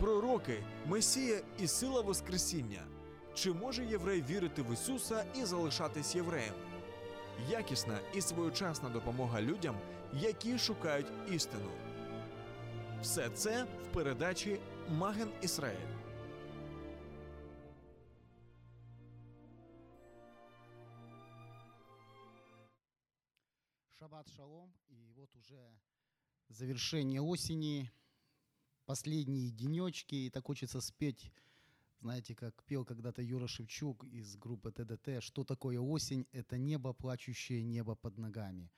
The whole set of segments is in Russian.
пророки, Месія і сила Воскресіння. Чи може єврей вірити в Ісуса і залишатись євреєм? Якісна і своєчасна допомога людям, які шукають істину. Все це в передачі Маген Ісраїль. Шаббат шалом. И вот уже завершение осени, последние денечки. И так хочется спеть, знаете, как пел когда-то Юра Шевчук из группы ТДТ, что такое осень? Это небо, плачущее небо под ногами.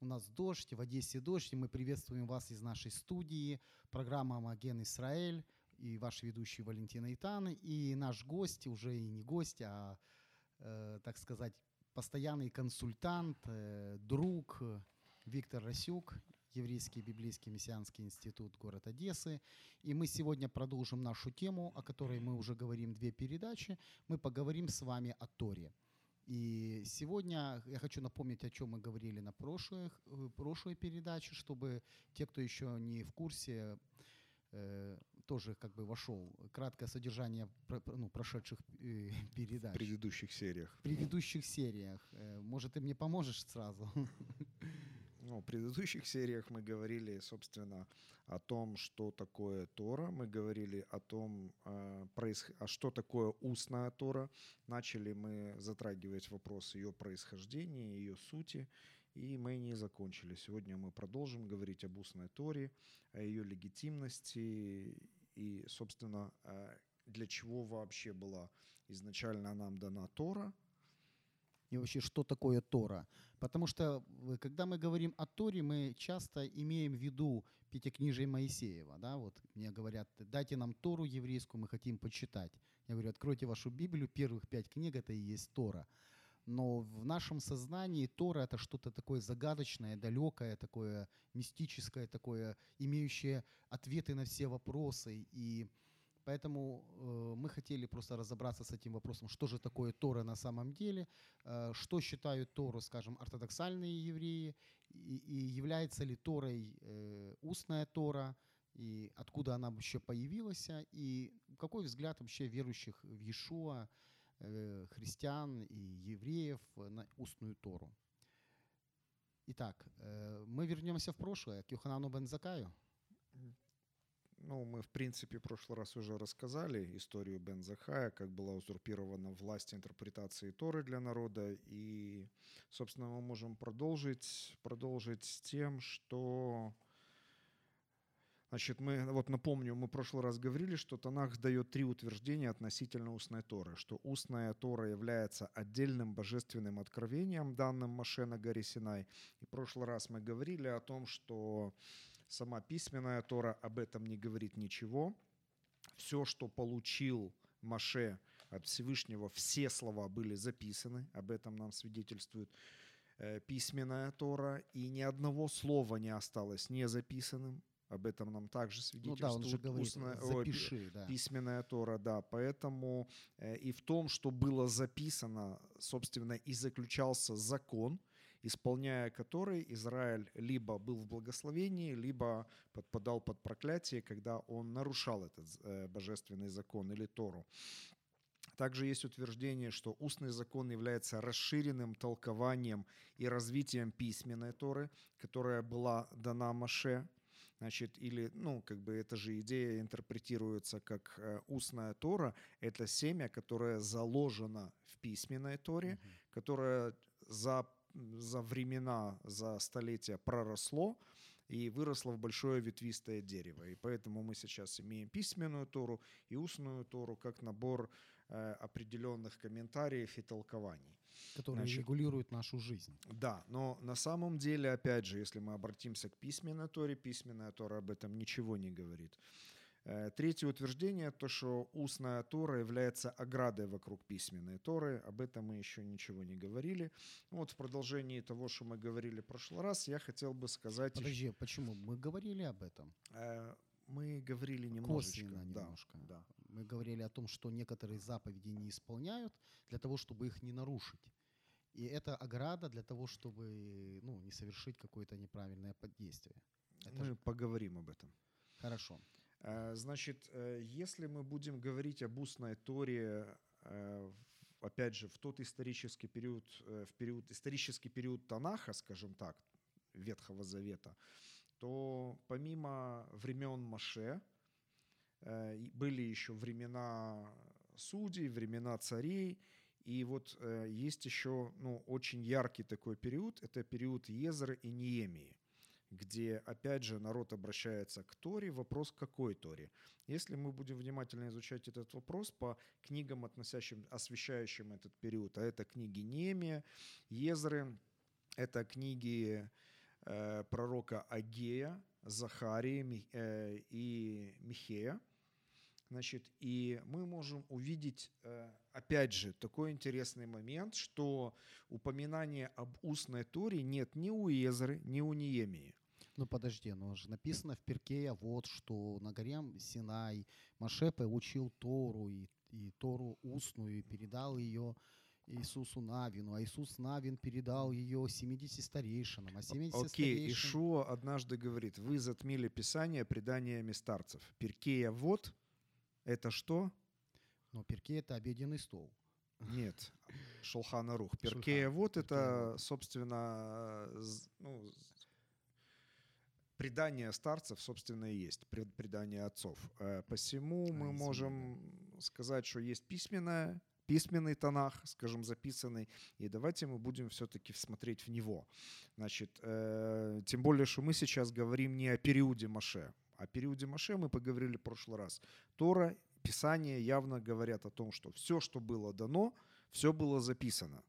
У нас дождь, в Одессе дождь, и мы приветствуем вас из нашей студии. Программа «Маген Израиль» и ваш ведущий Валентина Итан, и наш гость, уже и не гость, а, э, так сказать, постоянный консультант, э, друг Виктор Расюк, Еврейский библейский мессианский институт город Одессы. И мы сегодня продолжим нашу тему, о которой мы уже говорим две передачи. Мы поговорим с вами о Торе. И сегодня я хочу напомнить, о чем мы говорили на прошлых, э, прошлой передаче, чтобы те, кто еще не в курсе, э, тоже как бы вошел. Краткое содержание ну, прошедших э, передач. в предыдущих сериях. В предыдущих сериях. Может, ты мне поможешь сразу? Ну, предыдущих сериях мы говорили, собственно, о том, что такое Тора. Мы говорили о том, э, происх- а что такое устная Тора. Начали мы затрагивать вопрос ее происхождения, ее сути, и мы не закончили. Сегодня мы продолжим говорить об устной Торе, о ее легитимности и, собственно, э, для чего вообще была изначально нам дана Тора – И вообще, что такое Тора? Потому что, э, когда мы говорим о Торе, мы часто имеем в виду Пятикнижие Моисеева. Да? Вот мне говорят, дайте нам Тору еврейскую, мы хотим почитать. Я говорю, откройте вашу Библию, первых пять книг – это и есть Тора. Но в нашем сознании Тора – это что-то такое загадочное, далекое, такое мистическое, такое, имеющее ответы на все вопросы. И Поэтому э, мы хотели просто разобраться с этим вопросом, что же такое Тора на самом деле, э, что считают Тору, скажем, ортодоксальные евреи, и, и является ли Торой э, устная Тора, и откуда она вообще появилась, и какой взгляд вообще верующих в Иешуа, э, христиан и евреев на устную Тору. Итак, э, мы вернемся в прошлое, к Йоханану Бензакаю. Ну, мы, в принципе, в прошлый раз уже рассказали историю Бен Захая, как была узурпирована власть интерпретации Торы для народа. И, собственно, мы можем продолжить, продолжить с тем, что... Значит, мы, вот напомню, мы в прошлый раз говорили, что Танах дает три утверждения относительно устной Торы, что устная Тора является отдельным божественным откровением, данным Маше на горе Синай. И в прошлый раз мы говорили о том, что Сама письменная Тора об этом не говорит ничего. Все, что получил Маше от Всевышнего, все слова были записаны, об этом нам свидетельствует э, письменная Тора, и ни одного слова не осталось не записанным. Об этом нам также Ну свидетельствует да, он же говорит, устная- запиши, да. письменная Тора, да. Поэтому э, и в том, что было записано, собственно, и заключался закон, исполняя который Израиль либо был в благословении, либо подпадал под проклятие, когда он нарушал этот э, божественный закон или Тору. Также есть утверждение, что устный закон является расширенным толкованием и развитием письменной Торы, которая была дана Маше. Значит, или, ну, как бы эта же идея интерпретируется как э, устная Тора. Это семя, которое заложено в письменной Торе, которое за, за времена, за столетия проросло и выросло в большое ветвистое дерево. И поэтому мы сейчас имеем письменную Тору и устную Тору как набор э, определенных комментариев и толкований. которые Значит, регулируют нашу жизнь. Да, но на самом деле, опять же, если мы обратимся к письменной Торе, письменная Тора об этом ничего не говорит. Э, Третье утверждение, то, что устная Тора является оградой вокруг письменной Торы. Об этом мы еще ничего не говорили. Ну Вот в продолжении того, что мы говорили в прошлый раз, я хотел бы сказать... еще- Подожди, почему? Мы говорили об этом. Э, Мы говорили немножечко. Косвенно да, немножко. Да. Мы говорили о том, что некоторые заповеди не исполняют для того, чтобы их не нарушить. И это ограда для того, чтобы ну, не совершить какое-то неправильное подействие. Это Мы же поговорим об этом. хорошо. Э, Значит, э, если мы будем говорить об устной Торе, э, опять же, в тот исторический период, в период, исторический период Танаха, скажем так, Ветхого Завета, то помимо времен Маше были еще времена судей, времена царей, и вот есть еще ну, очень яркий такой период, это период Езры и Неемии где, опять же, народ обращается к Торе. Вопрос, какой Торе? Если мы будем внимательно изучать этот вопрос по книгам, относящим, освещающим этот период, а это книги Немия, Езры, это книги э, пророка Агея, Захарии Ми- э, и Михея, Значит, и мы можем увидеть, э, опять же, такой интересный момент, что упоминания об устной Торе нет ни у Езры, ни у Неемии. Ну подожди, но же написано в Перкея вот, что на горе Синай Маше получил Тору и, и Тору устную и передал ее Иисусу Навину, а Иисус Навин передал ее 70 старейшинам, а 70 Окей, старейшин... Ишуа однажды говорит, вы затмили Писание преданиями старцев. Перкея вот, это что? Но Перкея это обеденный стол. Нет, Шулхана Рух. Перкея вот это, собственно, ну, предание старцев, собственно, и есть, пред- предание отцов. Э, Посему А, мы можем сказать, что есть письменное, письменный тонах, скажем, записанный, и давайте мы будем все-таки смотреть в него. Значит, э, тем более, что мы сейчас говорим не о периоде Маше. О периоде Маше мы поговорили в прошлый раз. Тора, Писание явно говорят о том, что все, что было дано, все было записано.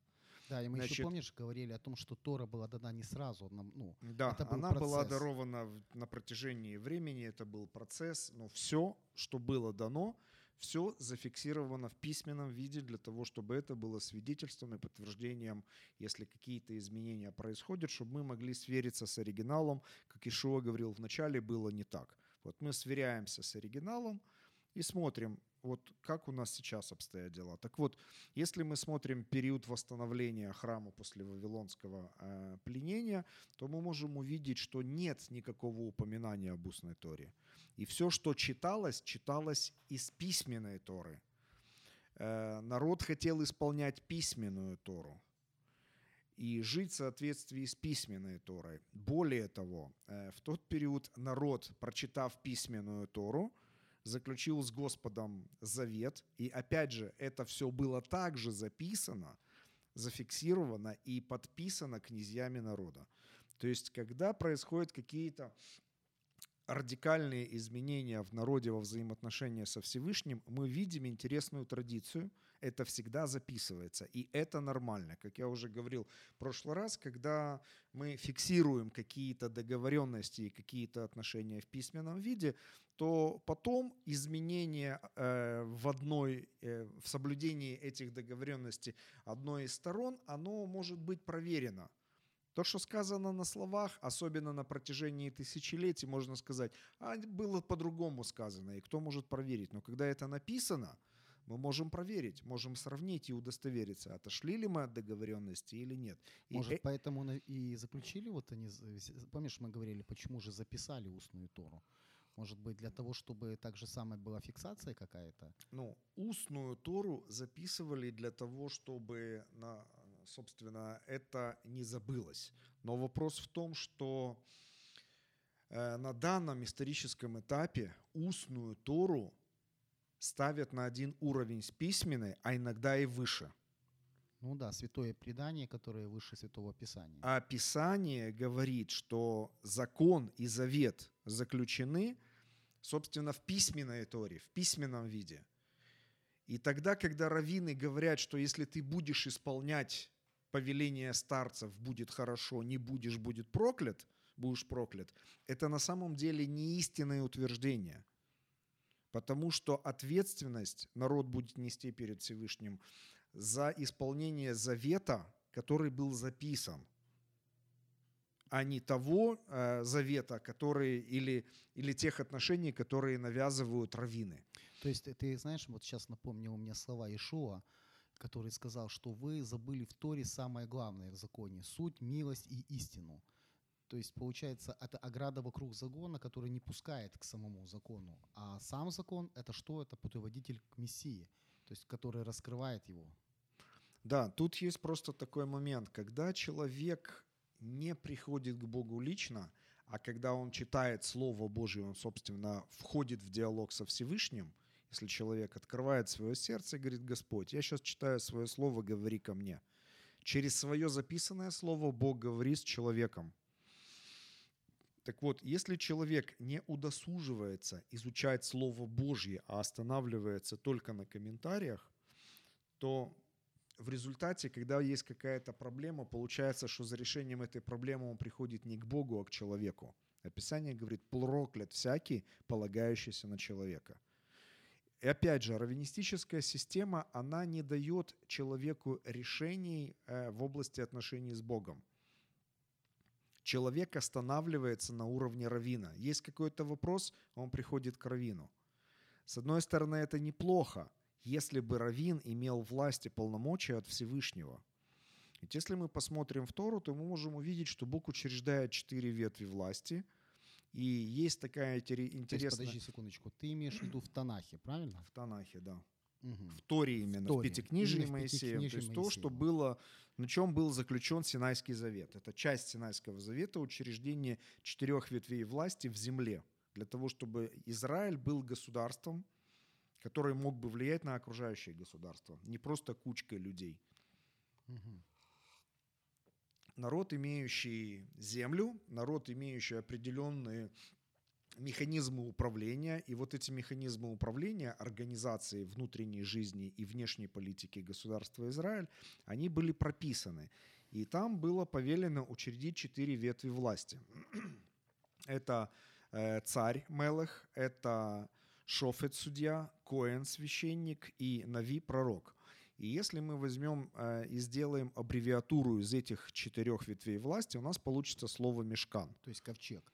Да, и мы еще, Значит- помнишь, говорили о том, что Тора была дана не сразу, нам, ну, Да, Это был она была процесс. дарована в- на протяжении времени, это был процесс, но все, что было дано, все зафиксировано в письменном виде для того, чтобы это было свидетельством и подтверждением, если какие-то изменения происходят, чтобы мы могли свериться с оригиналом, как Ишуа говорил вначале, было не так. Вот мы сверяемся с оригиналом и смотрим, вот как у нас сейчас обстоят дела. Так вот, если мы смотрим период восстановления храма после Вавилонского э, пленения, то мы можем увидеть, что нет никакого упоминания об устной Торе. И все, что читалось, читалось из письменной Торы. Э, народ хотел исполнять письменную Тору и жить в соответствии с письменной Торой. Более того, э, в тот период народ, прочитав письменную Тору, заключил с Господом завет. И опять же, это все было также записано, зафиксировано и подписано князьями народа. То есть, когда происходят какие-то радикальные изменения в народе во взаимоотношения со Всевышним, мы видим интересную традицию. Это всегда записывается. И это нормально. Как я уже говорил в прошлый раз, когда мы фиксируем какие-то договоренности и какие-то отношения в письменном виде, то потом изменение э, в одной, э, в соблюдении этих договоренностей одной из сторон, оно может быть проверено. То, что сказано на словах, особенно на протяжении тысячелетий, можно сказать, а было по-другому сказано, и кто может проверить. Но когда это написано, мы можем проверить, можем сравнить и удостовериться, отошли ли мы от договоренности или нет. И Может, э- поэтому и заключили, вот они, помнишь, мы говорили, почему же записали устную Тору? Может быть, для того, чтобы так же самое была фиксация какая-то? ну, устную Тору записывали для того, чтобы, на, собственно, это не забылось. Но вопрос в том, что э, на данном историческом этапе устную Тору ставят на один уровень с письменной, а иногда и выше. Ну да, святое предание, которое выше святого писания. А Писание говорит, что закон и завет заключены, собственно, в письменной Торе, в письменном виде. И тогда, когда раввины говорят, что если ты будешь исполнять повеление старцев, будет хорошо, не будешь, будет проклят, будешь проклят, это на самом деле не истинное утверждение. потому что ответственность народ будет нести перед Всевышним за исполнение завета, который был записан, а не того э, завета, который или, или тех отношений, которые навязывают раввины. То есть ты знаешь, вот сейчас напомнил мне слова Ишуа, который сказал, что вы забыли в Торе самое главное в законе – суть, милость и истину. То есть, получается, это ограда вокруг закона, которая не пускает к самому закону. А сам закон – это что? Это путеводитель к Мессии, то есть, который раскрывает его. Да, тут есть просто такой момент, когда человек не приходит к Богу лично, а когда он читает Слово Божье, он, собственно, входит в диалог со Всевышним, если человек открывает свое сердце и говорит, Господь, я сейчас читаю свое Слово, говори ко мне. Через свое записанное Слово Бог говорит с человеком. Так вот, если человек не удосуживается изучать Слово Божье, а останавливается только на комментариях, то в результате, когда есть какая-то проблема, получается, что за решением этой проблемы он приходит не к Богу, а к человеку. Описание говорит, проклят всякий, полагающийся на человека. И опять же, раввинистическая система, она не дает человеку решений э, в области отношений с Богом. Человек останавливается на уровне равина. Есть какой-то вопрос, он приходит к равину. С одной стороны, это неплохо, если бы Равин имел власть и полномочия от Всевышнего. Ведь если мы посмотрим в Тору, то мы можем увидеть, что Бог учреждает четыре ветви власти. И есть такая интересная... Есть, подожди секундочку, ты имеешь в виду в Танахе, правильно? В Танахе, да. Угу. В Торе именно, в, Торе. Пятикнижии Именно в Моисея. То есть Пятикнижии то, что Моисея. было, на чем был заключен Синайский завет. Это часть Синайского завета, учреждение четырех ветвей власти в земле. Для того, чтобы Израиль был государством, который мог бы влиять на окружающее государство. Не просто кучкой людей. Мгм. Народ, имеющий землю, народ, имеющий определенные механизмы управления, и вот эти механизмы управления организации внутренней жизни и внешней политики государства Израиль, они были прописаны. И там было повелено учредить четыре ветви власти. Это э, царь Мелех, это шофет судья, коэн священник и нави пророк. И если мы возьмем э, и сделаем аббревиатуру из этих четырех ветвей власти, у нас получится слово мешкан. То есть ковчег,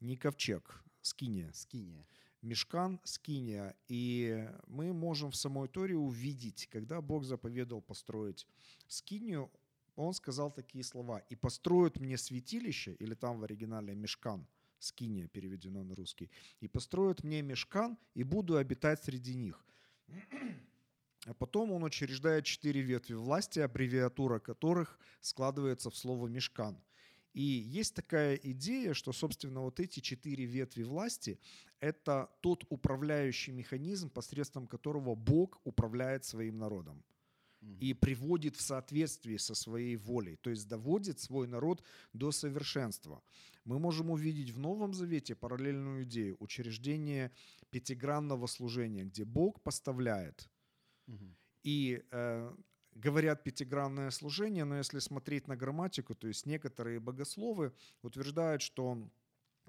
Не ковчег, скиния. скиния. Мешкан, скиния. И мы можем в самой Торе увидеть, когда Бог заповедал построить скинию, он сказал такие слова. «И построят мне святилище», или там в оригинале мешкан, скиния переведено на русский, «и построят мне мешкан, и буду обитать среди них». А потом он учреждает четыре ветви власти, аббревиатура которых складывается в слово «мешкан». И есть такая идея, что, собственно, вот эти четыре ветви власти – это тот управляющий механизм, посредством которого Бог управляет своим народом и приводит в соответствии со своей волей, то есть доводит свой народ до совершенства. Мы можем увидеть в Новом Завете параллельную идею учреждения пятигранного служения, где Бог поставляет И э, говорят пятигранное служение, но если смотреть на грамматику, то есть некоторые богословы утверждают, что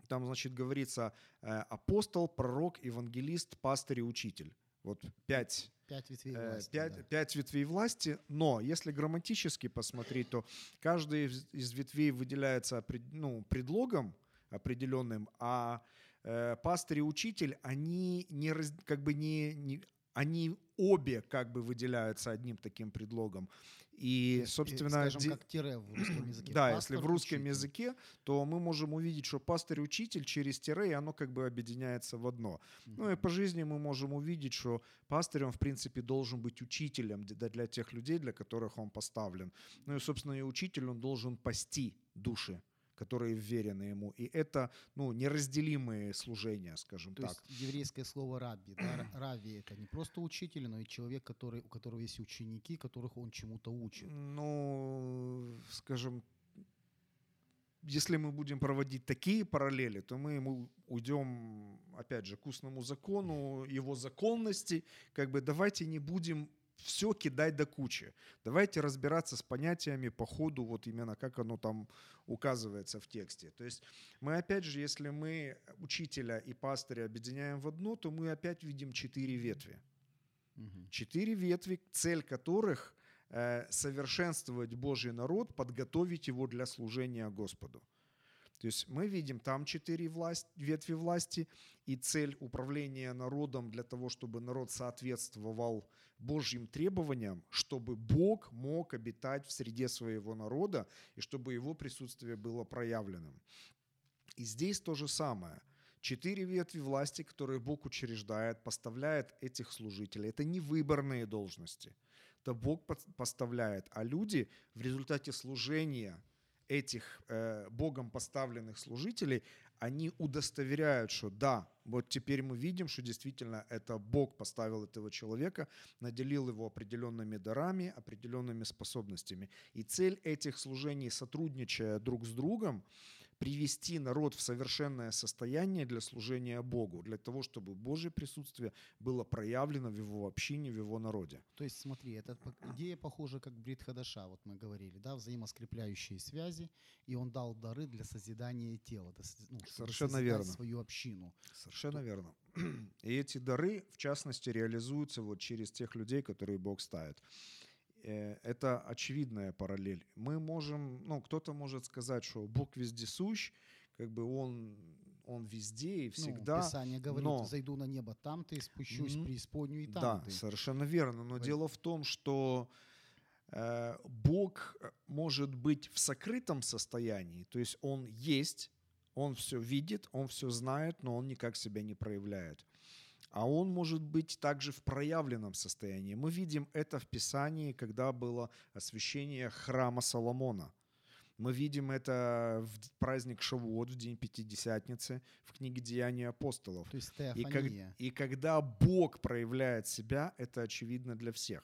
там, значит, говорится э, апостол, пророк, евангелист, пастырь и учитель. Вот пять, Пять ветвей э, власти. пять, да. пять ветвей власти, но если грамматически посмотреть, то каждый из- ветвей выделяется ну, предлогом определенным, а э, пастырь и учитель, они не, раз- как бы не, не- они обе как бы выделяются одним таким предлогом. И, собственно, скажем, ди- как тире в русском языке. да, Пастор, если в русском учитель. языке, то мы можем увидеть, что пастырь и учитель через тире, и оно как бы объединяется в одно. Ну и по жизни мы можем увидеть, что пастырь, он в принципе должен быть учителем для тех людей, для которых он поставлен. Ну и, собственно, и учитель, он должен пасти души, которые вверены ему. И это, ну, неразделимые служения, скажем То так. есть еврейское слово рабби, да, ра- рави это не просто учитель, но и человек, который, у которого есть ученики, которых он чему-то учит. Ну, скажем, если мы будем проводить такие параллели, то мы ему уйдем, опять же, к устному закону, его законности. Как бы давайте не будем все кидать до кучи. Давайте разбираться с понятиями по ходу, вот именно как оно там указывается в тексте. То есть мы опять же, если мы учителя и пастыря объединяем в одно, то мы опять видим четыре ветви. Четыре ветви, цель которых э, совершенствовать Божий народ, подготовить его для служения Господу. То есть мы видим там четыре власть, ветви власти, и цель управления народом для того, чтобы народ соответствовал Божьим требованиям, чтобы Бог мог обитать в среде своего народа, и чтобы его присутствие было проявленным. И здесь то же самое. Четыре ветви власти, которые Бог учреждает, поставляет этих служителей. Это не выборные должности. Это Бог поставляет. А люди в результате служения этих э, Богом поставленных служителей, они удостоверяют, что да, вот теперь мы видим, что действительно это Бог поставил этого человека, наделил его определенными дарами, определенными способностями. И цель этих служений, сотрудничая друг с другом, привести народ в совершенное состояние для служения Богу, для того, чтобы Божье присутствие было проявлено в его общине, в его народе. То есть смотри, эта идея похожа как Брит Хадаша, вот мы говорили, да, взаимоскрепляющие связи, и он дал дары для созидания тела, ну, Совершенно верно. свою общину. Совершенно верно. И эти дары, в частности, реализуются вот через тех людей, которые Бог ставит. Э, Это очевидная параллель. Мы можем, ну, кто-то может сказать, что Бог вездесущ, как бы он, он везде и Ну, всегда. Писание говорит, но- зайду на небо там ты, спущусь М, в преисподнюю и там да, ты. совершенно верно. Но Вы- дело в том, что э, Бог может быть в сокрытом состоянии, то есть Он есть, Он все видит, Он все знает, но Он никак себя не проявляет. А Он может быть также в проявленном состоянии. Мы видим это в Писании, когда было освящение храма Соломона. Мы видим это в праздник Шавуот, в день Пятидесятницы, в книге «Деяния апостолов». То есть И, как- и когда Бог проявляет себя, это очевидно для всех.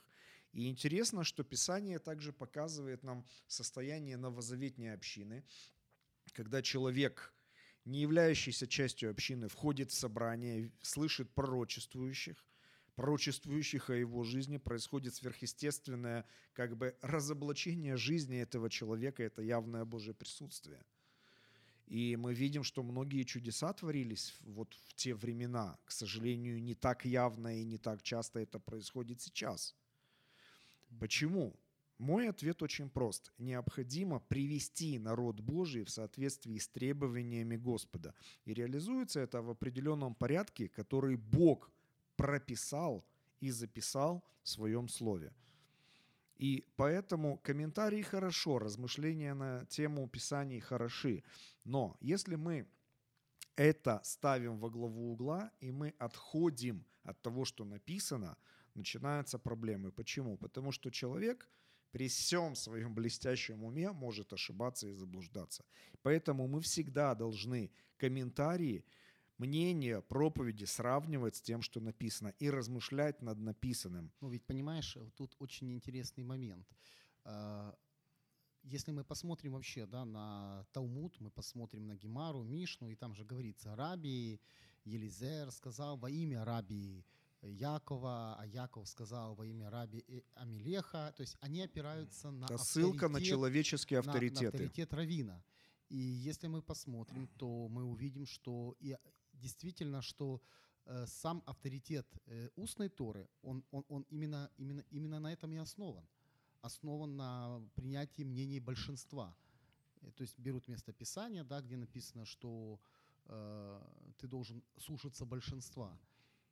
И интересно, что Писание также показывает нам состояние новозаветней общины, когда человек, не являющийся частью общины, входит в собрание, слышит пророчествующих, пророчествующих о его жизни, происходит сверхъестественное как бы разоблачение жизни этого человека, это явное Божье присутствие. И мы видим, что многие чудеса творились вот в те времена. К сожалению, не так явно и не так часто это происходит сейчас. Почему? Мой ответ очень прост. Необходимо привести народ Божий в соответствии с требованиями Господа. И реализуется это в определенном порядке, который Бог прописал и записал в своем слове. И поэтому комментарии хорошо, размышления на тему Писаний хороши. Но если мы это ставим во главу угла, и мы отходим от того, что написано, начинаются проблемы. Почему? Потому что человек при всем своем блестящем уме может ошибаться и заблуждаться. Поэтому мы всегда должны комментарии, мнения, проповеди сравнивать с тем, что написано, и размышлять над написанным. Ну ведь понимаешь, вот тут очень интересный момент. А, Если мы посмотрим вообще да, на Талмуд, мы посмотрим на Гемару, Мишну, и там же говорится, Раби Елизер сказал во имя Раби Якова, а Яков сказал во имя Раби Амилеха. То есть они опираются на Это ссылка на человеческие на- авторитеты. На, авторитет Равина. И если мы посмотрим, то мы увидим, что и действительно, что э, сам авторитет э, устной Торы, он, он, он именно, именно, именно на этом и основан. Основан на принятии мнений большинства. Э, То есть берут место Писания, да, где написано, что э, ты должен слушаться большинства.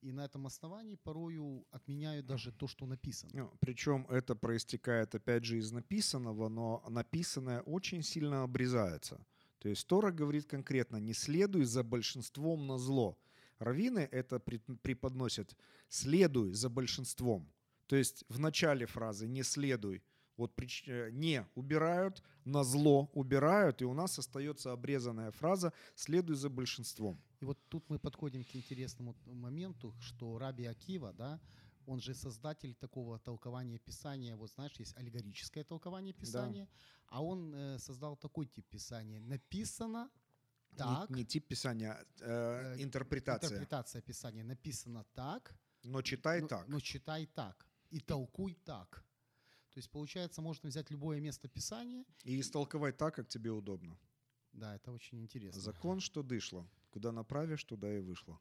И на этом основании порою отменяют даже то, что написано. Ну, причем это проистекает, опять же, из написанного, но написанное очень сильно обрезается. То есть Тора говорит конкретно, не следуй за большинством на зло. Равины это преподносят, следуй за большинством. То есть в начале фразы не следуй, вот прич- э, не убирают, на зло убирают, и у нас остается обрезанная фраза «следуй за большинством». И вот тут мы подходим к интересному моменту, что Раби Акива, да, он же создатель такого толкования Писания. Вот знаешь, есть аллегорическое толкование Писания, а он э, создал такой тип Писания. Написано Не- так, Не, тип писания, а э, Э, интерпретация. интерпретация Писания написано так, Но читай но, так. но читай так. и толкуй так. То есть, получается, можно взять любое место Писания. И истолковать так, как тебе удобно. Да, это очень интересно. Закон, что дышло. Куда направишь, туда и вышло.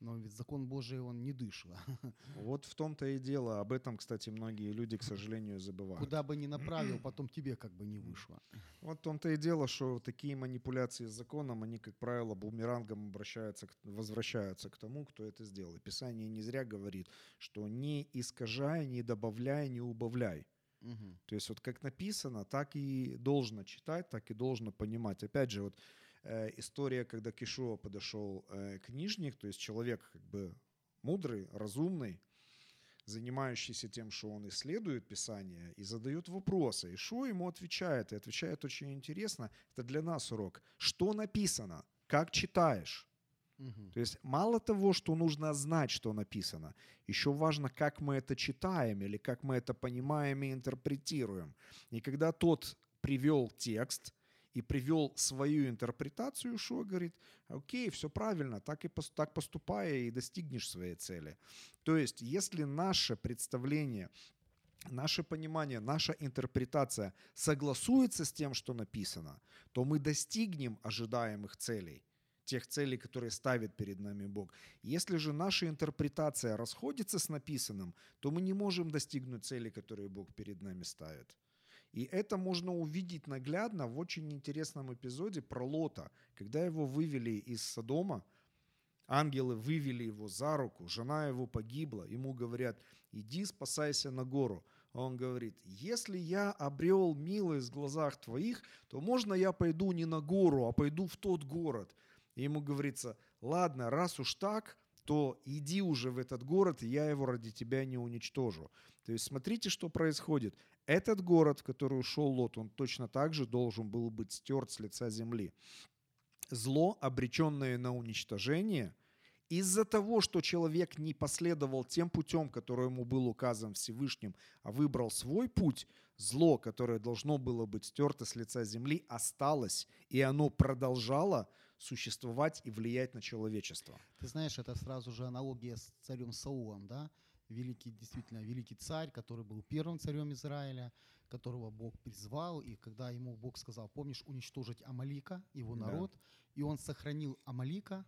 Но ведь закон Божий, он не дышло. Вот в том-то и дело. Об этом, кстати, многие люди, к сожалению, забывают. Куда бы ни направил, потом тебе как бы не вышло. Вот в том-то и дело, что такие манипуляции с законом, они, как правило, бумерангом обращаются, возвращаются к тому, кто это сделал. И Писание не зря говорит, что не искажай, не добавляй, не убавляй. Мгм. То есть вот как написано, так и должно читать, так и должно понимать. Опять же, вот э, история, когда к Ишуа подошел э, книжник, то есть человек как бы мудрый, разумный, занимающийся тем, что он исследует Писание и задает вопросы. И Шо ему отвечает, и отвечает очень интересно. Это для нас урок. Что написано? Как читаешь? То есть мало того, что нужно знать, что написано, еще важно, как мы это читаем или как мы это понимаем и интерпретируем. И когда тот привел текст и привел свою интерпретацию, что говорит, окей, все правильно, так и так поступая и достигнешь своей цели. То есть, если наше представление наше понимание, наша интерпретация согласуется с тем, что написано, то мы достигнем ожидаемых целей тех целей, которые ставит перед нами Бог. Если же наша интерпретация расходится с написанным, то мы не можем достигнуть целей, которые Бог перед нами ставит. И это можно увидеть наглядно в очень интересном эпизоде про Лота, когда его вывели из Содома, ангелы вывели его за руку, жена его погибла, ему говорят, иди спасайся на гору. А он говорит, если я обрел милость в глазах твоих, то можно я пойду не на гору, а пойду в тот город. И ему говорится, ладно, раз уж так, то иди уже в этот город, и я его ради тебя не уничтожу. То есть смотрите, что происходит. Этот город, в который ушел Лот, он точно так же должен был быть стерт с лица земли. Зло, обреченное на уничтожение, из-за того, что человек не последовал тем путем, который ему был указан Всевышним, а выбрал свой путь, зло, которое должно было быть стерто с лица земли, осталось, и оно продолжало существовать и влиять на человечество. Ты знаешь, это сразу же аналогия с царем Саулом, да? Великий, действительно, великий царь, который был первым царем Израиля, которого Бог призвал, и когда ему Бог сказал, помнишь, уничтожить Амалика, его Да. народ, и он сохранил Амалика,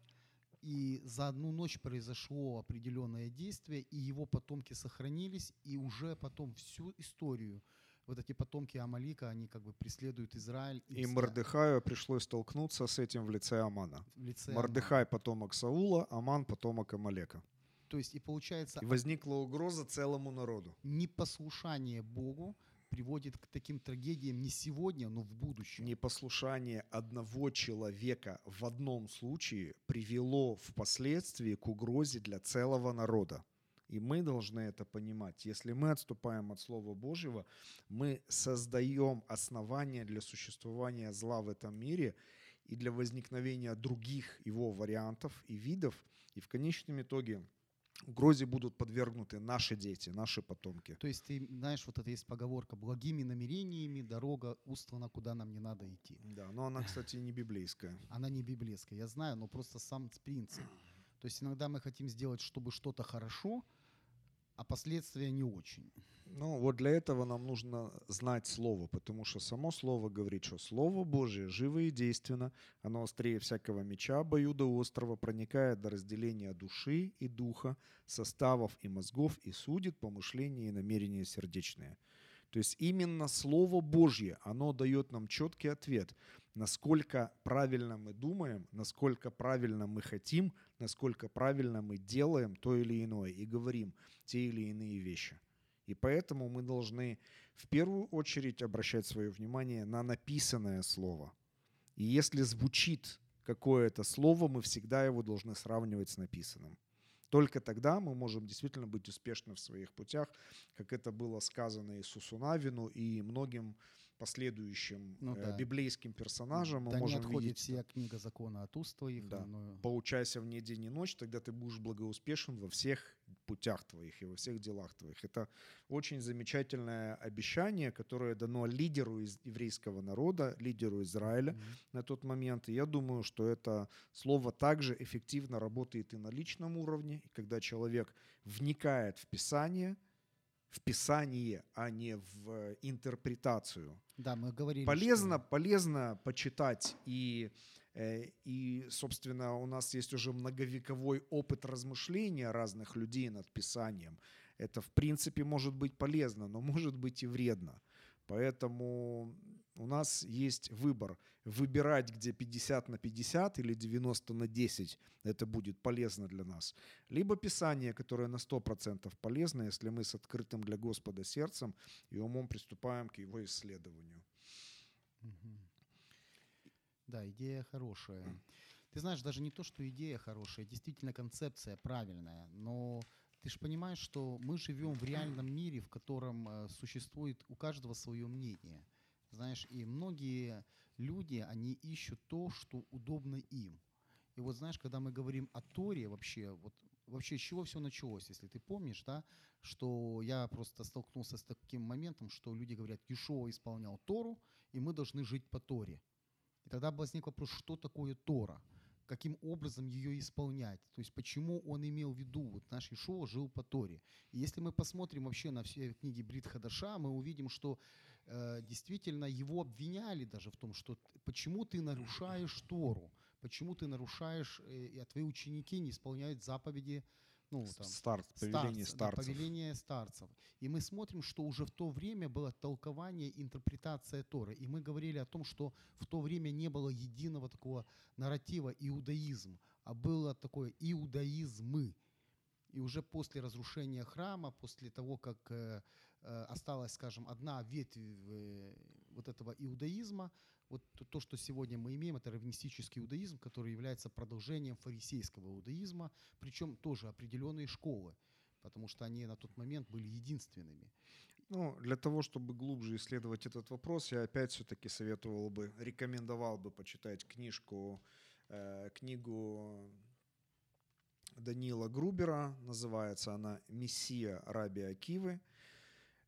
и за одну ночь произошло определенное действие, и его потомки сохранились, и уже потом всю историю вот эти потомки Амалика, они как бы преследуют Израиль. И вся- Мордыхаю пришлось столкнуться с этим в лице Амана. в лице Мордыхай потомок Саула, Аман потомок Амалека. То есть и получается И возникла угроза целому народу. непослушание Богу приводит к таким трагедиям не сегодня, но в будущем. Непослушание одного человека в одном случае привело впоследствии к угрозе для целого народа. И мы должны это понимать. Если мы отступаем от Слова Божьего, мы создаем основания для существования зла в этом мире и для возникновения других его вариантов и видов. И в конечном итоге угрозе будут подвергнуты наши дети, наши потомки. То есть ты знаешь, вот это есть поговорка «благими намерениями дорога устлана, куда нам не надо идти». Да, но она, кстати, не библейская. Она не библейская, я знаю, но просто сам принцип. То есть иногда мы хотим сделать, чтобы что-то хорошо, а последствия не очень. Ну, вот для этого нам нужно знать Слово, потому что само Слово говорит, что Слово Божие живо и действенно, оно острее всякого меча, обоюдоострого, проникает до разделения души и духа, составов и мозгов и судит помышления и намерения сердечные. То есть именно Слово Божье, оно дает нам четкий ответ, насколько правильно мы думаем, насколько правильно мы хотим, насколько правильно мы делаем то или иное и говорим те или иные вещи. И поэтому мы должны в первую очередь обращать свое внимание на написанное слово. И если звучит какое-то слово, мы всегда его должны сравнивать с написанным. Только тогда мы можем действительно быть успешны в своих путях, как это было сказано Иисусу Навину и многим последующим Ну э, да. библейским персонажам. Мы да не можем отходит видеть, вся книга закона от уст твоих. Да. но- поучайся в ней день и ночь, тогда ты будешь благоуспешен во всех путях твоих и во всех делах твоих. Это очень замечательное обещание, которое дано лидеру из еврейского народа, лидеру Израиля Мгм. на тот момент. И я думаю, что это слово также эффективно работает и на личном уровне, и когда человек вникает в Писание, в Писание, а не в интерпретацию. Да, мы говорили, Полезно, что- полезно почитать и э, и, собственно, у нас есть уже многовековой опыт размышления разных людей над Писанием. Это, в принципе, может быть полезно, но может быть и вредно. Поэтому у нас есть выбор. Выбирать, где 50 на 50 или 90 на 10, это будет полезно для нас. Либо Писание, которое на 100% полезно, если мы с открытым для Господа сердцем и умом приступаем к его исследованию. Да, идея хорошая. Ты знаешь, даже не то, что идея хорошая, действительно концепция правильная, но ты же понимаешь, что мы живем в реальном мире, в котором э, существует у каждого свое мнение. Знаешь, и многие люди, они ищут то, что удобно им. И вот знаешь, когда мы говорим о Торе вообще, вот вообще с чего все началось, если ты помнишь, да, что я просто столкнулся с таким моментом, что люди говорят, Ишуа исполнял Тору, и мы должны жить по Торе. И тогда возник вопрос, что такое Тора? Каким образом ее исполнять? То есть почему он имел в виду, вот наш Ишуа жил по Торе? И если мы посмотрим вообще на все книги Брит Хадаша, мы увидим, что действительно его обвиняли даже в том, что почему ты нарушаешь Тору? Почему ты нарушаешь, э, а твои ученики не исполняют заповеди, ну, там, Старт, повеление старц- да, старцев. повеление старцев. И мы смотрим, что уже в то время было толкование, интерпретация Торы. И мы говорили о том, что в то время не было единого такого нарратива иудаизм, а было такое иудаизмы. И уже после разрушения храма, после того, как э, э, осталась, скажем, одна ветвь э, вот этого иудаизма, вот то, что сегодня мы имеем, это раввинистический иудаизм, который является продолжением фарисейского иудаизма, причем тоже определенные школы, потому что они на тот момент были единственными. Ну, для того, чтобы глубже исследовать этот вопрос, я опять все-таки советовал бы, рекомендовал бы почитать книжку, э, книгу Даниила Грубера, называется она «Мессия Раби Акивы».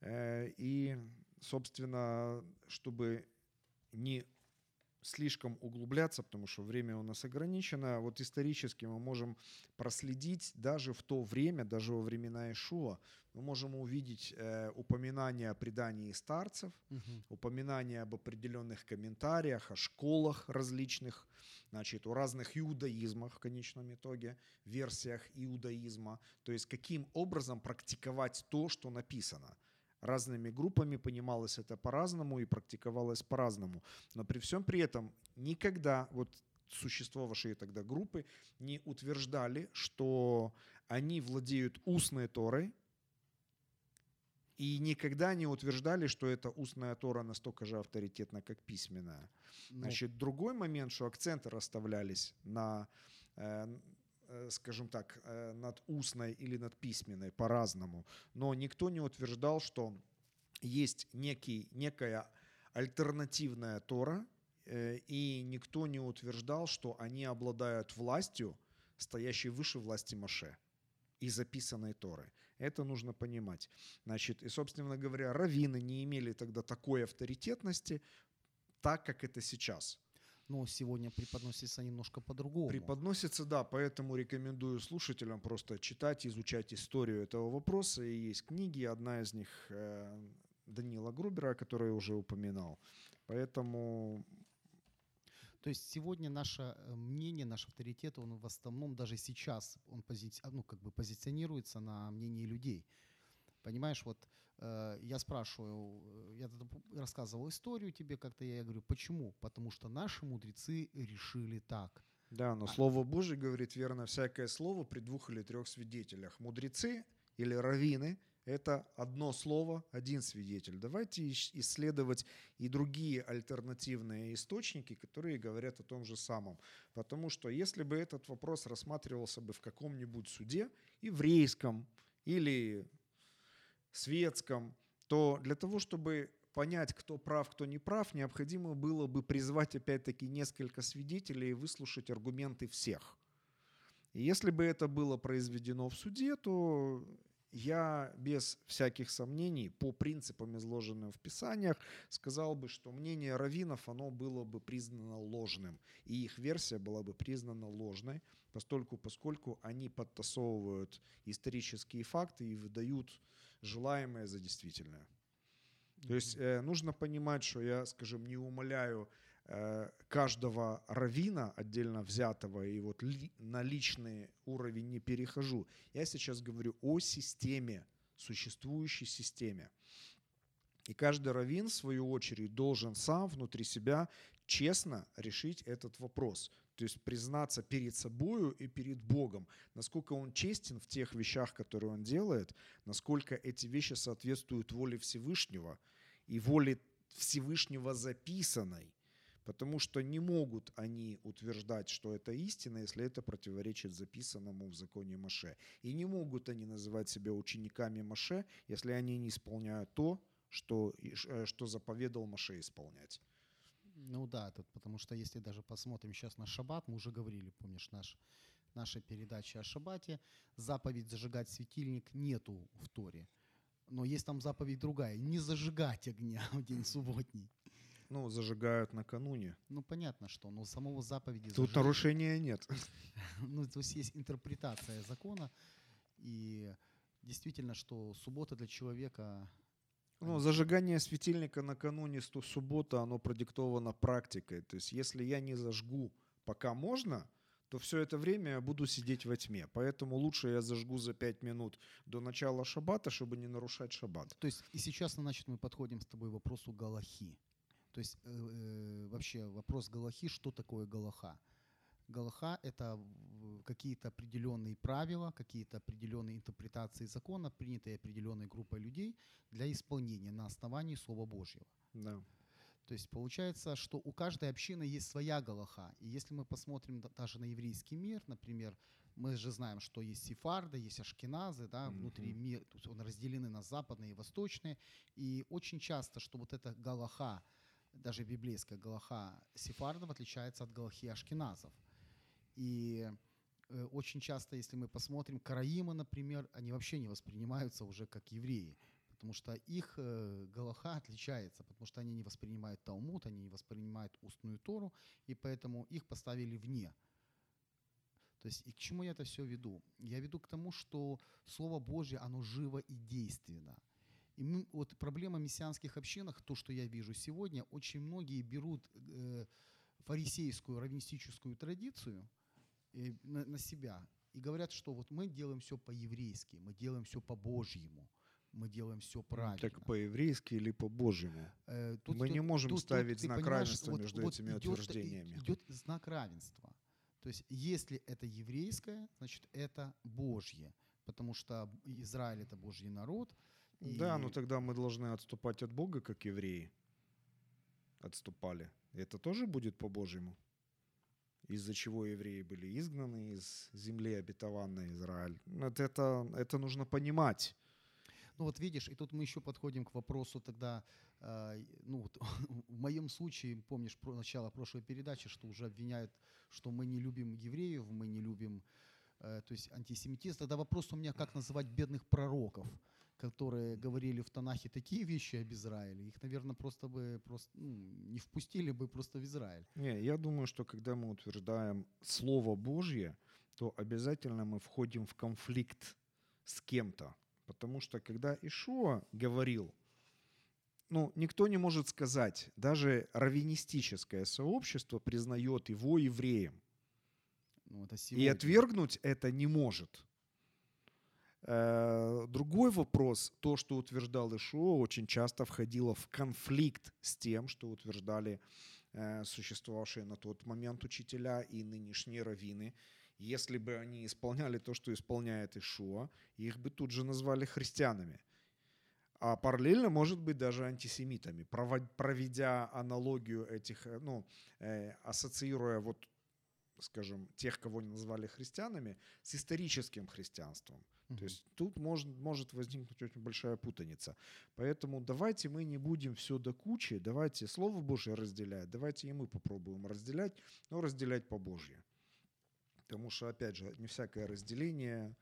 Э, и, собственно, чтобы не слишком углубляться, потому что время у нас ограничено, вот исторически мы можем проследить даже в то время, даже во времена Ишуа, мы можем увидеть э, упоминания о предании старцев, упоминания об определенных комментариях, о школах различных, значит, о разных иудаизмах в конечном итоге, версиях иудаизма, то есть каким образом практиковать то, что написано. Разными группами понималось это по-разному и практиковалось по-разному. Но при всем при этом никогда вот существовавшие тогда группы не утверждали, что они владеют устной Торой, и никогда не утверждали, что эта устная Тора настолько же авторитетна, как письменная. Ну, Значит, другой момент, что акценты расставлялись на, э, скажем так, э, над устной или над письменной по-разному. Но никто не утверждал, что есть некий, некая альтернативная Тора, э, и никто не утверждал, что они обладают властью, стоящей выше власти Маше и записанной Торы. Это нужно понимать. Значит, и, собственно говоря, раввины не имели тогда такой авторитетности, так, как это сейчас. Но сегодня преподносится немножко по-другому. Преподносится, да, поэтому рекомендую слушателям просто читать, изучать историю этого вопроса. И есть книги, одна из них э, Данила Грубера, о которой я уже упоминал. Поэтому То есть сегодня наше э, мнение, наш авторитет, он в основном даже сейчас, он пози... ну, как бы позиционируется на мнении людей. Понимаешь, вот э, я спрашиваю, э, я рассказывал историю тебе как-то, я говорю, почему? Потому что наши мудрецы решили так. Да, но Слово Божье говорит верно всякое слово при двух или трех свидетелях. Мудрецы или раввины – это одно слово, один свидетель. Давайте исследовать и другие альтернативные источники, которые говорят о том же самом. Потому что если бы этот вопрос рассматривался бы в каком-нибудь суде, еврейском или светском, то для того, чтобы понять, кто прав, кто не прав, необходимо было бы призвать опять-таки несколько свидетелей и выслушать аргументы всех. И если бы это было произведено в суде, то я без всяких сомнений по принципам, изложенным в Писаниях, сказал бы, что мнение раввинов, оно было бы признано ложным. И их версия была бы признана ложной, постольку, поскольку они подтасовывают исторические факты и выдают желаемое за действительное. То есть э, нужно понимать, что я, скажем, не умоляю э, каждого равина отдельно взятого и вот ли, на личный уровень не перехожу. Я сейчас говорю о системе, существующей системе. И каждый раввин, в свою очередь, должен сам внутри себя честно решить этот вопрос. То есть признаться перед собою и перед Богом, насколько он честен в тех вещах, которые он делает, насколько эти вещи соответствуют воле Всевышнего и воле Всевышнего записанной. Потому что не могут они утверждать, что это истина, если это противоречит записанному в законе Маше. И не могут они называть себя учениками Маше, если они не исполняют то, что, э, что заповедал Маше исполнять. Ну да, тут, потому что если даже посмотрим сейчас на шаббат, мы уже говорили, помнишь, наш, наша передача о шаббате, заповедь зажигать светильник нету в Торе. Но есть там заповедь другая, не зажигать огня в день субботний. Ну, зажигают накануне. Ну, понятно, что, но самого заповеди... Тут зажиг- нарушения нет. Ну, то есть есть интерпретация закона, и действительно, что суббота для человека... Ну, зажигание светильника накануне суббота, оно продиктовано практикой. То есть, если я не зажгу, пока можно, то все это время я буду сидеть во тьме. Поэтому лучше я зажгу за пять минут до начала шаббата, чтобы не нарушать шаббат. То есть и сейчас, значит, мы подходим с тобой к вопросу Галахи. То есть э, э, вообще вопрос Галахи, что такое Галаха? Галаха – это какие-то определенные правила, какие-то определенные интерпретации закона, принятые определенной группой людей для исполнения на основании Слова Божьего. Да. То есть получается, что у каждой общины есть своя Галаха. И если мы посмотрим да- даже на еврейский мир, например, мы же знаем, что есть сефарды, есть ашкеназы, да, внутри мира, то есть он разделены на западные и восточные. И очень часто, что вот эта Галаха, даже библейская Галаха сефардов отличается от Галахи ашкеназов. И э, очень часто, если мы посмотрим, караимы, например, они вообще не воспринимаются уже как евреи, потому что их э, Галаха отличается, потому что они не воспринимают Талмуд, они не воспринимают устную Тору, и поэтому их поставили вне. То есть и к чему я это все веду? Я веду к тому, что Слово Божье, оно живо и действенно. И мы, вот проблема мессианских общинах, то, что я вижу сегодня, очень многие берут э, фарисейскую, раввинистическую традицию на, на себя и говорят, что вот мы делаем все по-еврейски, мы делаем все по-божьему, мы делаем все правильно. Так по-еврейски или по-божьему? Э, тут- Мы не тут- можем тут- ставить тут, знак равенства между этими идет- утверждениями. Идет знак равенства. То есть, если это еврейское, значит, это Божье, потому что Израиль это Божий народ. и- Да, но тогда мы должны отступать от Бога, как евреи отступали. Это тоже будет по-божьему? Из-за чего евреи были изгнаны из земли обетованной Израиль. Вот это, это нужно понимать. Ну вот видишь, и тут мы еще подходим к вопросу тогда, э, ну вот в моем случае, помнишь про начало прошлой передачи, что уже обвиняют, что мы не любим евреев, мы не любим, э, то есть антисемитизм. Тогда вопрос у меня, как называть бедных пророков, которые говорили в Танахе такие вещи об Израиле, их, наверное, просто бы просто, ну, не впустили бы просто в Израиль. Не, я думаю, что когда мы утверждаем Слово Божье, то обязательно мы входим в конфликт с кем-то. Потому что когда Ишуа говорил, ну, никто не может сказать, даже раввинистическое сообщество признает его евреем. Ну, это И отвергнуть это не может. Э, Другой вопрос, то, что утверждал Ишуа, очень часто входило в конфликт с тем, что утверждали э, существовавшие на тот момент учителя и нынешние раввины. Если бы они исполняли то, что исполняет Ишуа, их бы тут же назвали христианами. А параллельно, может быть, даже антисемитами, проведя аналогию этих, э, ну, ассоциируя вот скажем, тех, кого не назвали христианами, с историческим христианством. Мгм. То есть тут может, может возникнуть очень большая путаница. Поэтому давайте мы не будем все до кучи, давайте Слово Божье разделять, давайте и мы попробуем разделять, но разделять по Божье. Потому что, опять же, не всякое разделение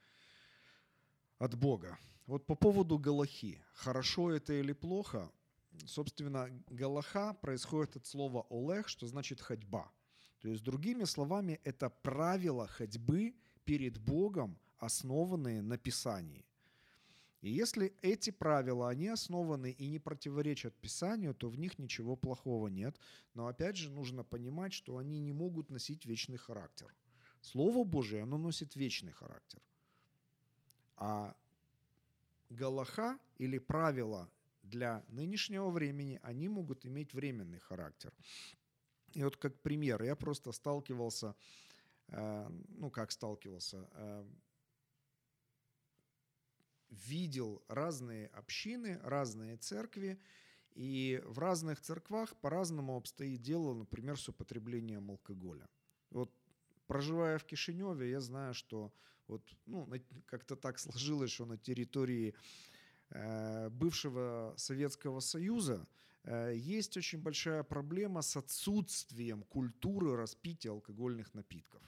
от Бога. Вот по поводу Галахи. Хорошо это или плохо? Собственно, Галаха происходит от слова «олег», что значит «ходьба». То есть, другими словами, это правила ходьбы перед Богом, основанные на Писании. И если эти правила, они основаны и не противоречат Писанию, то в них ничего плохого нет. Но опять же нужно понимать, что они не могут носить вечный характер. Слово Божие, оно носит вечный характер. А Галаха или правила для нынешнего времени, они могут иметь временный характер. И вот как пример, я просто сталкивался, э, ну как сталкивался, э, видел разные общины, разные церкви, и в разных церквах по-разному обстоит дело, например, с употреблением алкоголя. Вот проживая в Кишиневе, я знаю, что вот, ну, как-то так сложилось, что на территории э, бывшего Советского Союза э, есть очень большая проблема с отсутствием культуры распития алкогольных напитков.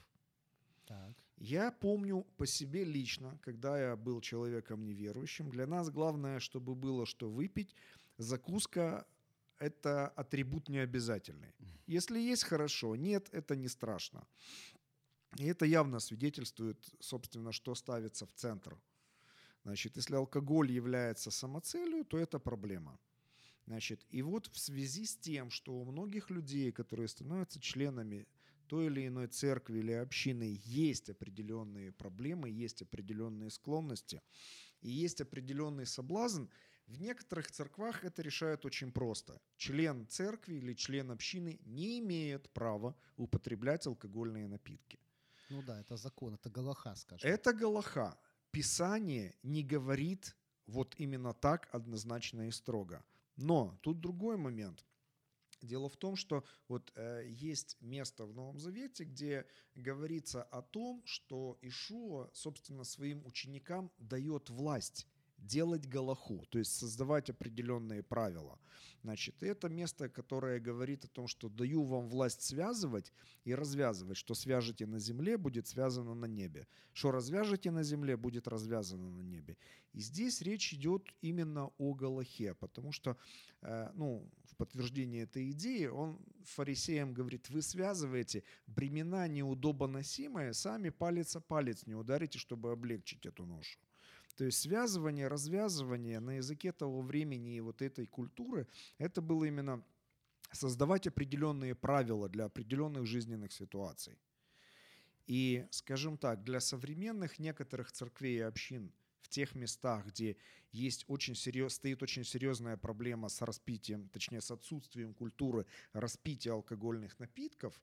Так. Я помню по себе лично, когда я был человеком неверующим, для нас главное, чтобы было что выпить, закуска – это атрибут необязательный. Если есть – хорошо, нет – это не страшно. И это явно свидетельствует, собственно, что ставится в центр. Значит, если алкоголь является самоцелью, то это проблема. Значит, и вот в связи с тем, что у многих людей, которые становятся членами той или иной церкви или общины есть определенные проблемы, есть определенные склонности и есть определенный соблазн, в некоторых церквах это решают очень просто. Член церкви или член общины не имеет права употреблять алкогольные напитки. Ну да, это закон, это Галаха, скажем. Это Галаха. Писание не говорит вот именно так однозначно и строго. Но тут другой момент. Дело в том, что вот э, есть место в Новом Завете, где говорится о том, что Ишуа, собственно, своим ученикам дает власть делать галаху, то есть создавать определенные правила. Значит, это место, которое говорит о том, что даю вам власть связывать и развязывать. Что свяжете на земле, будет связано на небе. Что развяжете на земле, будет развязано на небе. И здесь речь идет именно о Галахе, потому что, э, ну, в подтверждение этой идеи, он фарисеям говорит, вы связываете бремена неудобоносимые, сами палец о палец не ударите, чтобы облегчить эту ношу. То есть связывание, развязывание на языке того времени и вот этой культуры, это было именно создавать определенные правила для определенных жизненных ситуаций. И, скажем так, для современных некоторых церквей и общин в тех местах, где есть очень серьез, стоит очень серьезная проблема с распитием, точнее с отсутствием культуры распития алкогольных напитков,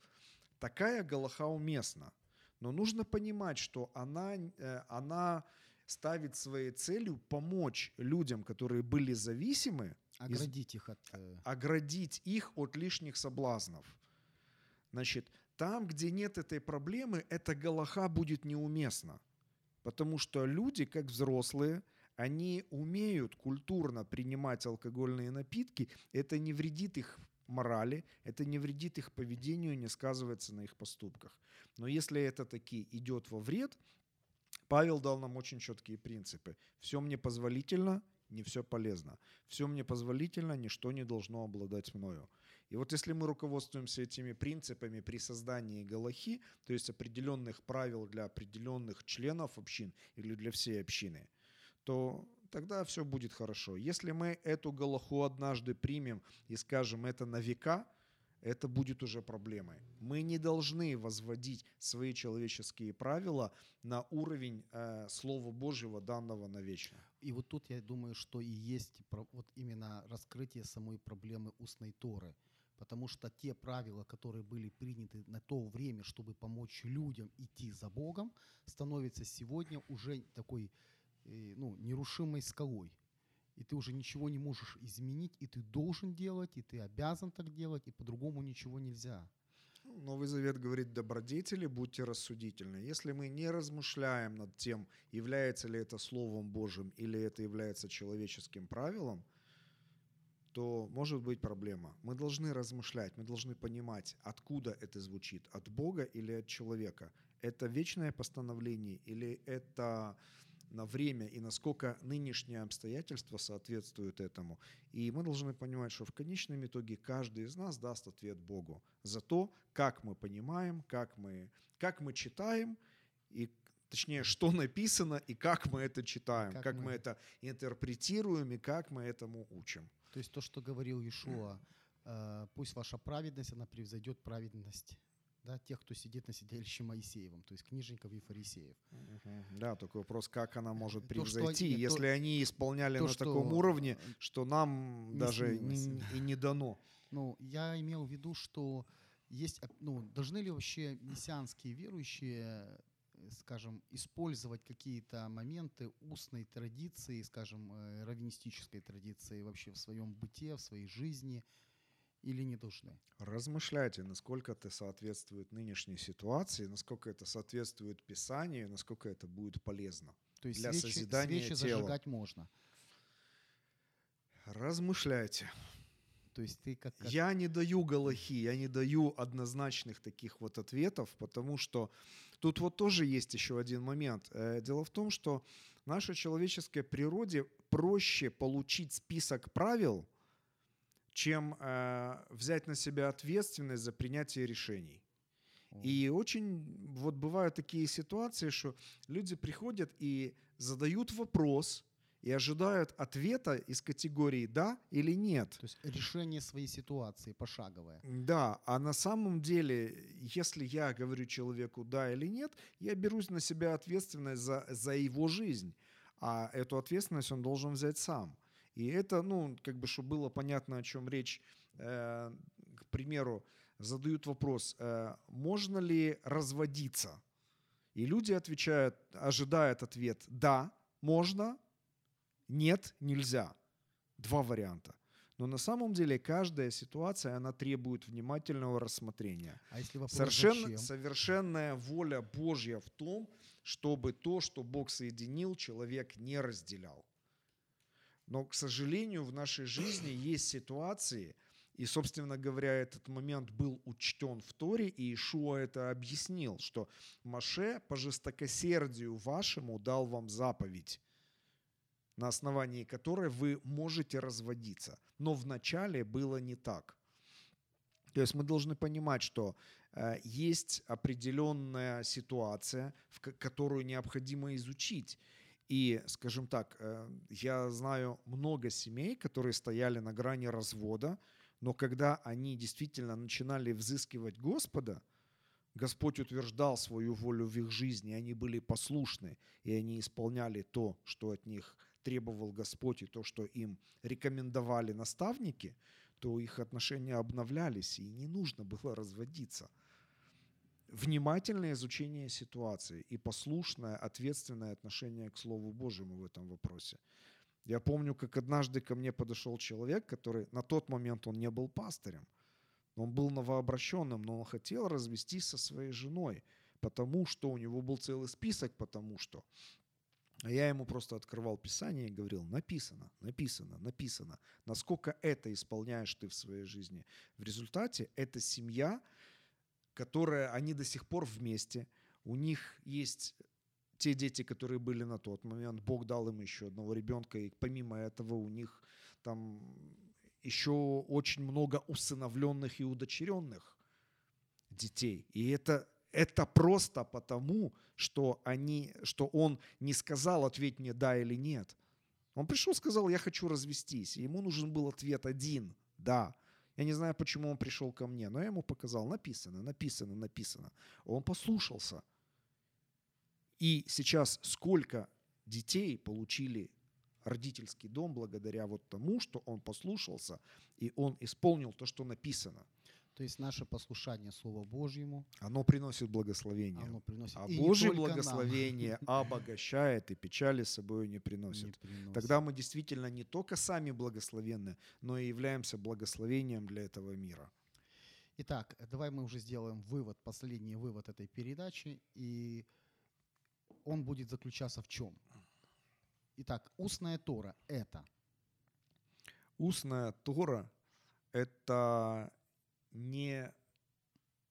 такая галаха уместна. Но нужно понимать, что она, э, она ставит своей целью помочь людям, которые были зависимы, оградить их от, э, оградить их от лишних соблазнов. Значит, там, где нет этой проблемы, эта галаха будет неуместна. Потому что люди, как взрослые, они умеют культурно принимать алкогольные напитки. Это не вредит их морали, это не вредит их поведению, не сказывается на их поступках. Но если это таки идет во вред, Павел дал нам очень четкие принципы. Все мне позволительно, не все полезно. Все мне позволительно, ничто не должно обладать мною. И вот если мы руководствуемся этими принципами при создании Галахи, то есть определенных правил для определенных членов общин или для всей общины, то тогда все будет хорошо. Если мы эту Галаху однажды примем и скажем это на века – это будет уже проблемой. Мы не должны возводить свои человеческие правила на уровень э, Слова Божьего, данного навечно. И вот тут я думаю, что и есть вот именно раскрытие самой проблемы устной Торы. Потому что те правила, которые были приняты на то время, чтобы помочь людям идти за Богом, становятся сегодня уже такой э, ну, нерушимой скалой и ты уже ничего не можешь изменить, и ты должен делать, и ты обязан так делать, и по-другому ничего нельзя. Новый Завет говорит, добродетели, будьте рассудительны. Если мы не размышляем над тем, является ли это Словом Божьим или это является человеческим правилом, то может быть проблема. Мы должны размышлять, мы должны понимать, откуда это звучит, от Бога или от человека. Это вечное постановление или это на время и насколько нынешние обстоятельства соответствуют этому. И мы должны понимать, что в конечном итоге каждый из нас даст ответ Богу за то, как мы понимаем, как мы, как мы читаем и точнее, что написано и как мы это читаем, как, Как мы... мы- это интерпретируем и как мы этому учим. То есть то, что говорил Иешуа, э, пусть ваша праведность, она превзойдет праведность да, тех, кто сидит на сидящем Моисеевом, то есть книжников и фарисеев. Да, только вопрос, как она может То, что превзойти, то- если они исполняли то, на что, таком уровне, что нам не даже снилось. н- и не дано. Ну, я имел в виду, что есть, ну, должны ли вообще мессианские верующие, э, скажем, использовать какие-то моменты устной традиции, скажем, э, раввинистической традиции вообще в своем быте, в своей жизни, или не должны? Размышляйте, насколько это соответствует нынешней ситуации, насколько это соответствует Писанию, насколько это будет полезно. То есть Для свечи, созидания свечи тела. зажигать можно. Размышляйте. То есть ты как... как- Я не даю галахи, я не даю однозначных таких вот ответов, потому что тут вот тоже есть еще один момент. Э, Дело в том, что нашей человеческой природе проще получить список правил, чем э, взять на себя ответственность за принятие решений. И очень вот бывают такие ситуации, что люди приходят и задают вопрос и ожидают ответа из категории «да» или «нет». То есть решение своей ситуации пошаговое. Да, а на самом деле, если я говорю человеку да или нет, я берусь на себя ответственность за, за его жизнь, а эту ответственность он должен взять сам. И это, ну, как бы, чтобы было понятно, о чем речь, э, к примеру, задают вопрос, э, можно ли разводиться? И люди отвечают, ожидают ответ «да, можно», «нет, нельзя». Два варианта. Но на самом деле каждая ситуация, она требует внимательного рассмотрения. А если вопрос Совершенно, зачем? совершенная воля Божья в том, чтобы то, что Бог соединил, человек не разделял. Но, к сожалению, в нашей жизни есть ситуации, и, собственно говоря, этот момент был учтен в Торе, и Ишуа это объяснил, что Маше по жестокосердию вашему дал вам заповедь, на основании которой вы можете разводиться. Но вначале было не так. То есть мы должны понимать, что э, есть определенная ситуация, которую необходимо изучить. И, скажем так, э, я знаю много семей, которые стояли на грани развода, но когда они действительно начинали взыскивать Господа, Господь утверждал свою волю в их жизни, они были послушны, и они исполняли то, что от них требовал Господь, и то, что им рекомендовали наставники, то их отношения обновлялись, и не нужно было разводиться. Внимательное изучение ситуации и послушное, ответственное отношение к Слову Божьему в этом вопросе. Я помню, как однажды ко мне подошел человек, который на тот момент он не был пастырем. Он был новообращенным, но он хотел развестись со своей женой, потому что у него был целый список, потому что. А я ему просто открывал Писание и говорил, написано, написано, написано. Насколько это исполняешь ты в своей жизни. В результате эта семья, которая, они до сих пор вместе, у них есть те дети, которые были на тот момент, Бог дал им еще одного ребенка, и помимо этого у них там еще очень много усыновленных и удочеренных детей. И это, это просто потому, что, они, что он не сказал, ответь мне да или нет. Он пришел, сказал, я хочу развестись. И ему нужен был ответ один, да. Я не знаю, почему он пришел ко мне, но я ему показал, написано, написано, написано. Он послушался. И сейчас сколько детей получили родительский дом благодаря вот тому, что он послушался, и он исполнил то, что написано. То есть наше послушание Слову Божьему, Оно приносит благословение. оно приносит... а и не Божье только нам благословение обогащает и печали с собой не не приносит. приносит. Тогда мы действительно не только сами благословенны, но и являемся благословением для этого мира. Итак, давай мы уже сделаем вывод, последний вывод этой передачи, и он будет заключаться в чем? Итак, устная Тора – это Устная Тора – это не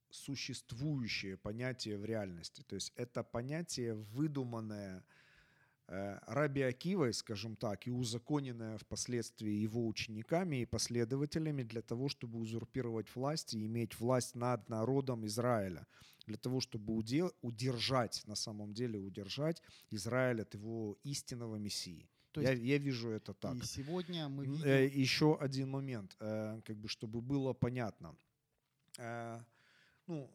существующее понятие в реальности. То есть это понятие, выдуманное э, Раби Акивой, скажем так, и узаконенное впоследствии его учениками и последователями для того, чтобы узурпировать власть и иметь власть над народом Израиля. для того, чтобы уде- удержать, на самом деле удержать Израиль от его истинного Мессии. То я, есть я вижу это так. и сегодня мы видим... э, Еще один момент, э, как бы, чтобы было понятно. Э, Ну,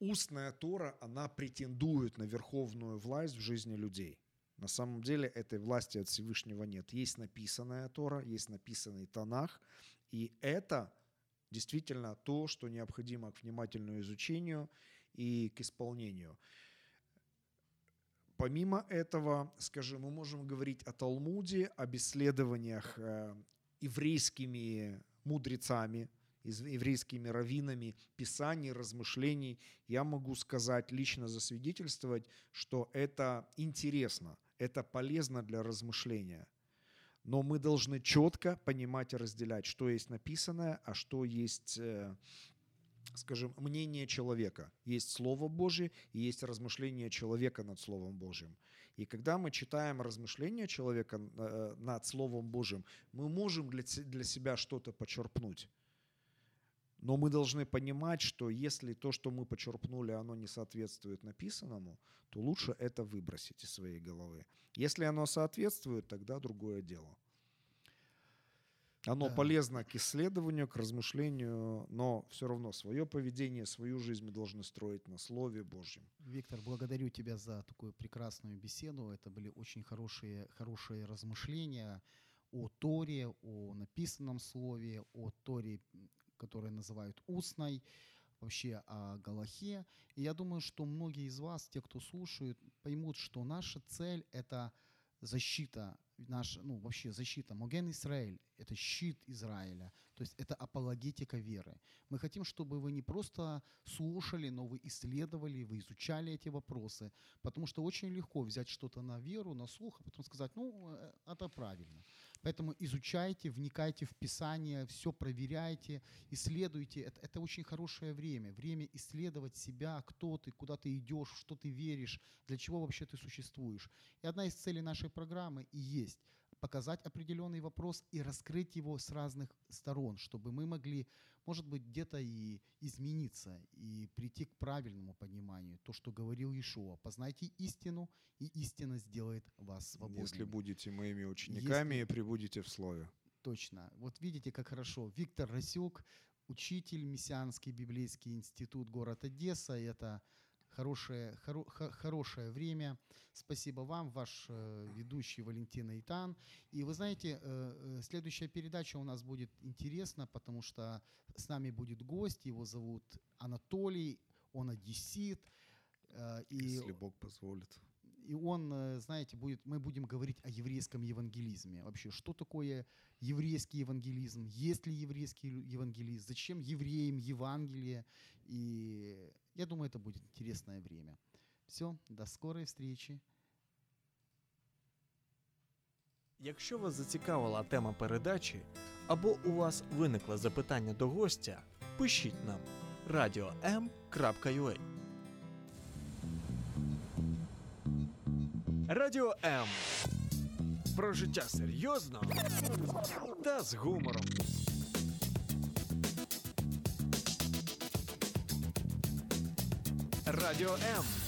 устная Тора, она претендует на верховную власть в жизни людей. На самом деле этой власти от Всевышнего нет. Есть написанная Тора, есть написанный Танах, и это действительно то, что необходимо к внимательному изучению и к исполнению. Помимо этого, скажем, мы можем говорить о Талмуде, об исследованиях э, еврейскими мудрецами, еврейскими раввинами, писаний, размышлений. Я могу сказать, лично засвидетельствовать, что это интересно, это полезно для размышления. Но мы должны четко понимать и разделять, что есть написанное, а что есть, э, скажем, мнение человека. Есть Слово Божье и есть размышление человека над Словом Божьим. И когда мы читаем размышления человека э, над Словом Божьим, мы можем для, для себя что-то почерпнуть. Но мы должны понимать, что если то, что мы почерпнули, оно не соответствует написанному, то лучше это выбросить из своей головы. Если оно соответствует, тогда другое дело. Оно Да. полезно к исследованию, к размышлению, но все равно свое поведение, свою жизнь мы должны строить на Слове Божьем. Виктор, благодарю тебя за такую прекрасную беседу. Это были очень хорошие, хорошие размышления о Торе, о написанном слове, о Торе, м, которую называют устной, вообще о Галахе. И я думаю, что многие из вас, те, кто слушают, поймут, что наша цель – это защита, наш, ну, вообще защита. Моген Израиль – это щит Израиля, то есть это апологетика веры. Мы хотим, чтобы вы не просто слушали, но вы исследовали, вы изучали эти вопросы, потому что очень легко взять что-то на веру, на слух, а потом сказать, ну, э, это правильно. Поэтому изучайте, вникайте в Писание, все проверяйте, исследуйте. Это, это очень хорошее время. Время исследовать себя, кто ты, куда ты идешь, что ты веришь, для чего вообще ты существуешь. И одна из целей нашей программы и есть показать определенный вопрос и раскрыть его с разных сторон, чтобы мы могли, может быть, где-то и измениться, и прийти к правильному пониманию. То, что говорил Ишуа. Познайте истину, и истина сделает вас свободными. Если будете моими учениками Если- и прибудете в Слове. Точно. Вот видите, как хорошо. Виктор Расюк, учитель Мессианский библейский институт, город Одесса. Это хорошее, хоро- хо- хорошее время. Спасибо вам, ваш э, ведущий Валентин Итан. И вы знаете, э, э, следующая передача у нас будет интересна, потому что с нами будет гость, его зовут Анатолий, он одессит. И Если Бог позволит. и он, знаете, будет, мы будем говорить о еврейском евангелизме. Вообще, что такое еврейский евангелизм? Есть ли еврейский евангелизм? Зачем евреям Евангелие? И я думаю, это будет интересное время. Все, до скорой встречи. Якщо вас зацікавила тема передачі або у вас виникло запитання до гостя, пишіть нам radio.m.ua Радіо М. Про життя серйозно та з гумором. Радіо М.